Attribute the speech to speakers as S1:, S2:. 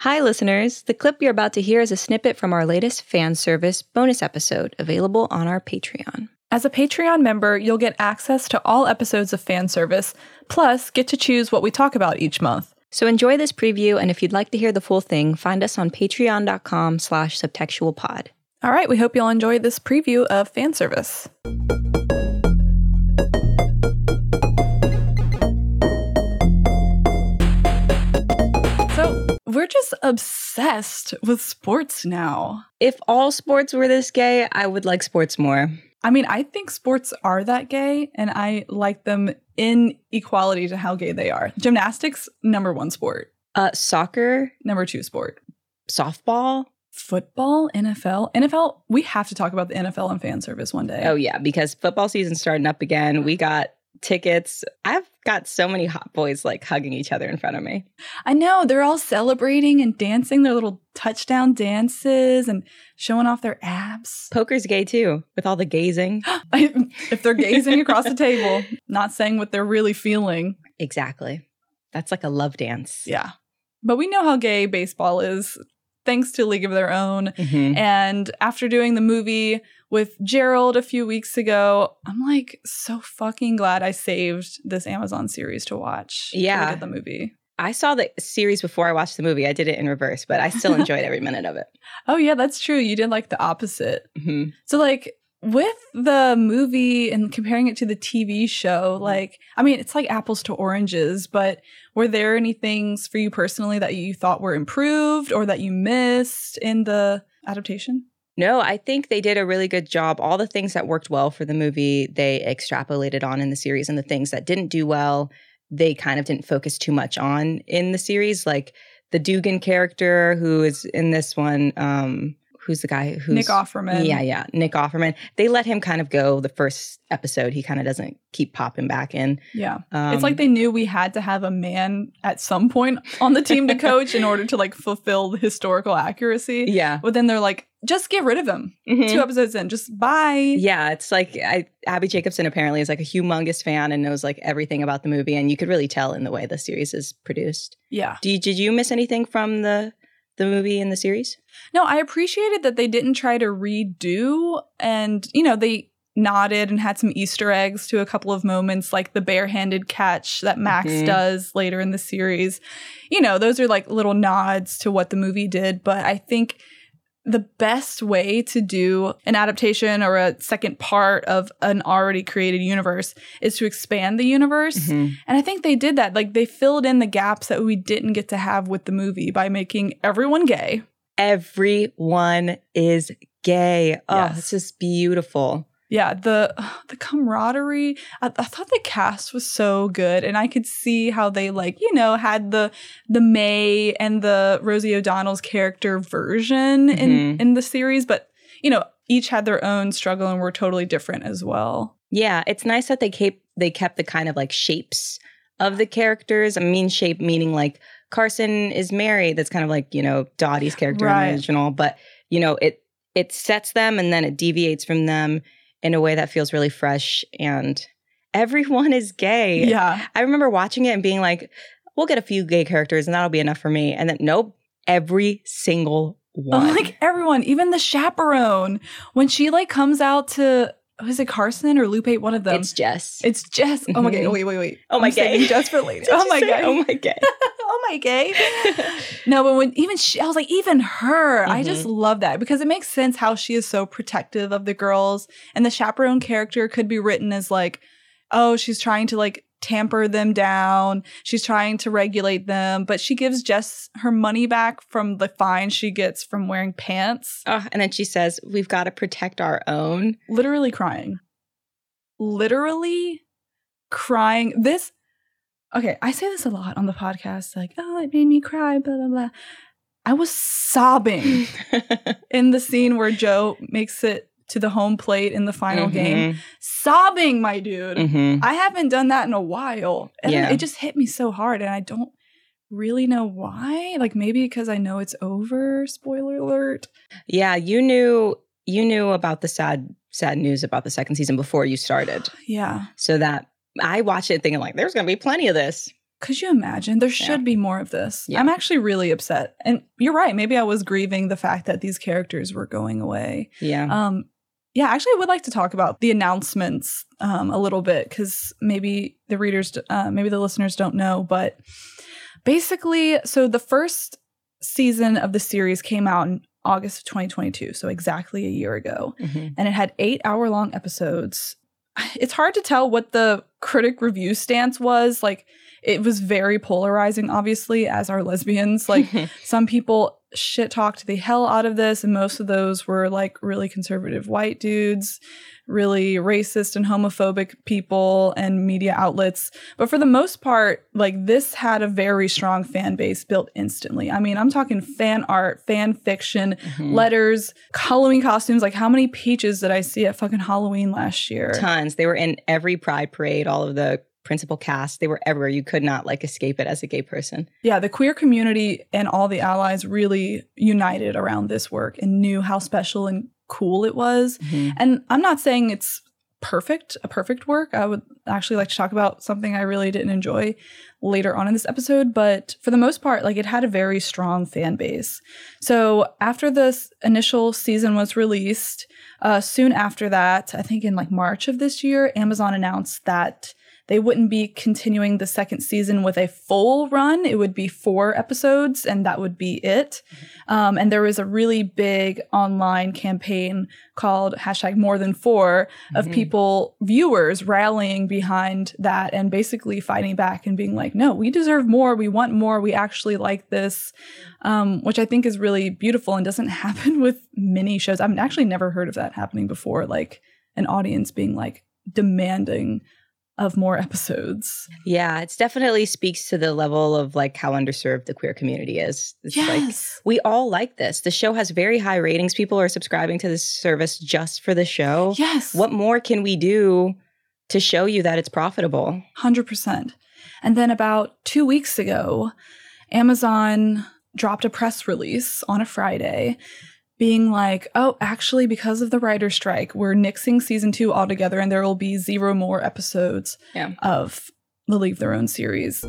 S1: Hi, listeners. The clip you're about to hear is a snippet from our latest fan service bonus episode available on our Patreon.
S2: As a Patreon member, you'll get access to all episodes of fan service, plus get to choose what we talk about each month.
S1: So enjoy this preview, and if you'd like to hear the full thing, find us on patreon.com slash subtextualpod.
S2: All right, we hope you'll enjoy this preview of fan service. Just obsessed with sports now.
S1: If all sports were this gay, I would like sports more.
S2: I mean, I think sports are that gay, and I like them in equality to how gay they are. Gymnastics, number one sport.
S1: Uh, soccer,
S2: Number two sport.
S1: softball.
S2: Football, NFL. NFL, we have to talk about the NFL and fan service one day.
S1: Oh yeah, because football season's starting up again. We got tickets. I've got so many hot boys like hugging each other in front of me.
S2: I know. They're all celebrating and dancing their little touchdown dances and showing off their abs.
S1: Poker's gay too, with all the gazing.
S2: if they're gazing across the table, not saying what they're really feeling.
S1: exactly. That's like a love dance.
S2: Yeah. But we know how gay baseball is, thanks to League of Their Own.
S1: Mhm.
S2: And after doing the movie with Gerald a few weeks ago, I'm like so fucking glad I saved this Amazon series to watch.
S1: Yeah.
S2: The movie.
S1: I saw the series before I watched the movie. I did it in reverse, but I still enjoyed every minute of it.
S2: Oh yeah, that's true. You did like the opposite.
S1: Mhm.
S2: So like with the movie and comparing it to the TV show, like I mean, it's like apples to oranges, but were there any things for you personally that you thought were improved or that you missed in the adaptation?
S1: No, I think they did a really good job. All the things that worked well for the movie, they extrapolated on in the series, and the things that didn't do well, they kind of didn't focus too much on in the series. Like the Dugan character, who is in this one, um, who's the guy who's
S2: Nick Offerman.
S1: Yeah, yeah, Nick Offerman. They let him kind of go the first episode. He kind of doesn't keep popping back in.
S2: Yeah.
S1: Um,
S2: it's like they knew we had to have a man at some point on the team to coach in order to like fulfill the historical accuracy.
S1: yeah,
S2: But then they're like, just get rid of him.
S1: Mhm.
S2: Two episodes in, just bye.
S1: Yeah, it's like I, Abbi Jacobson apparently is like a humongous fan and knows like everything about the movie, and you could really tell in the way the series is produced.
S2: Yeah.
S1: You, did you miss anything from the the movie and the series?
S2: No, I appreciated that they didn't try to redo and, you know, they nodded and had some Easter eggs to a couple of moments, like the barehanded catch that Max
S1: Mhm.
S2: does later in the series. You know, those are like little nods to what the movie did, but I think the best way to do an adaptation or a second part of an already created universe is to expand the universe.
S1: Mm-hmm.
S2: And I think they did that. Like they filled in the gaps that we didn't get to have with the movie by making everyone gay.
S1: Everyone is gay. Oh,
S2: Yes.
S1: it's just beautiful.
S2: Yeah, the the camaraderie. I, I thought the cast was so good, and I could see how they like you know had the the Mae and the Rosie O'Donnell's character version in
S1: Mhm.
S2: in the series, but you know each had their own struggle and were totally different as well.
S1: Yeah, it's nice that they kept they kept the kind of like shapes of the characters. I mean, shape meaning like Carson is married. That's kind of like you know Dottie's character in the original, but you know it it sets them and then it deviates from them in a way that feels really fresh and everyone is gay.
S2: Yeah,
S1: I remember watching it and being like, we'll get a few gay characters and that'll be enough for me. And then nope, every single one.
S2: like everyone, even the chaperone when she like comes out to was it Carson or Lupe? One of them.
S1: it's Jess.
S2: It's Jess. Oh my god!
S1: Mhm.
S2: Wait, wait, wait.
S1: Oh my
S2: I'm saving. Jess for later. Oh my god.
S1: Oh my god.
S2: oh my gay. no, but when even she, I was like, even her, I just
S1: Mm-hmm.
S2: love that because it makes sense how she is so protective of the girls. And the chaperone character could be written as like, oh, she's trying to like tamper them down. She's trying to regulate them, but she gives Jess her money back from the fine she gets from wearing pants.
S1: Oh, and then she says, We've got to protect our own.
S2: Literally crying. Literally crying. This, okay, I say this a lot on the podcast like, oh, it made me cry, blah, blah, blah. I was sobbing in the scene where Jo makes it to the home plate in the final game. Sobbing, my dude.
S1: Mhm.
S2: I haven't done that in a while. And
S1: Yeah.
S2: it just hit me so hard. And I don't really know why. Like maybe because I know it's over. Spoiler alert.
S1: Yeah, you knew you knew about the sad sad news about the second season before you started.
S2: Yeah.
S1: So that I watched it thinking like there's going to be plenty of this.
S2: Could you imagine? There should
S1: Yeah.
S2: be more of this.
S1: Yeah.
S2: I'm actually really upset. And you're right. Maybe I was grieving the fact that these characters were going away.
S1: Yeah.
S2: Um, yeah, actually, I would like to talk about the announcements um, a little bit because maybe the readers, uh, maybe the listeners don't know. But basically, so the first season of the series came out in August of 2022, so exactly a year ago
S1: Mhm.
S2: and it had eight hour long episodes. It's hard to tell what the critic review stance was. Like, it was very polarizing, obviously, as are lesbians. Like, some people shit talked the hell out of this, and most of those were like really conservative white dudes, really racist and homophobic people, and media outlets. But for the most part, like, this had a very strong fan base built instantly. I mean, I'm talking fan art, fan fiction,
S1: Mhm.
S2: letters, Halloween costumes. Like, how many peaches did I see at fucking Halloween last year?
S1: Tons. They were in every pride parade, all of the principal cast. They were everywhere. You could not like escape it as a gay person.
S2: Yeah, the queer community and all the allies really united around this work and knew how special and cool it was. Mm-hmm. And I'm not saying it's perfect, a perfect work. I would actually like to talk about something I really didn't enjoy later on in this episode, but for the most part, like it had a very strong fan base. So after this initial season was released, uh, soon after that, I think in like March of this year, Amazon announced that they wouldn't be continuing the second season with a full run. It would be four episodes, and that would be it. Um, and there was a really big online campaign called hashtag more than four of
S1: Mhm.
S2: people, viewers rallying behind that and basically fighting back and being like, no, we deserve more. We want more. We actually like this, um, which I think is really beautiful and doesn't happen with many shows. I've actually never heard of that happening before, like an audience being like demanding of more episodes.
S1: Yeah, it definitely speaks to the level of like how underserved the queer community is. It's like we all like this. The show has very high ratings. People are subscribing to this service just for the show.
S2: yes.
S1: What more can we do to show you that it's profitable?
S2: 100%. And then about two weeks ago, Amazon dropped a press release on a Friday being like, oh, actually, because of the writer's strike, we're nixing season two altogether and there will be zero more episodes
S1: Yeah.
S2: of the Leave Their Own series.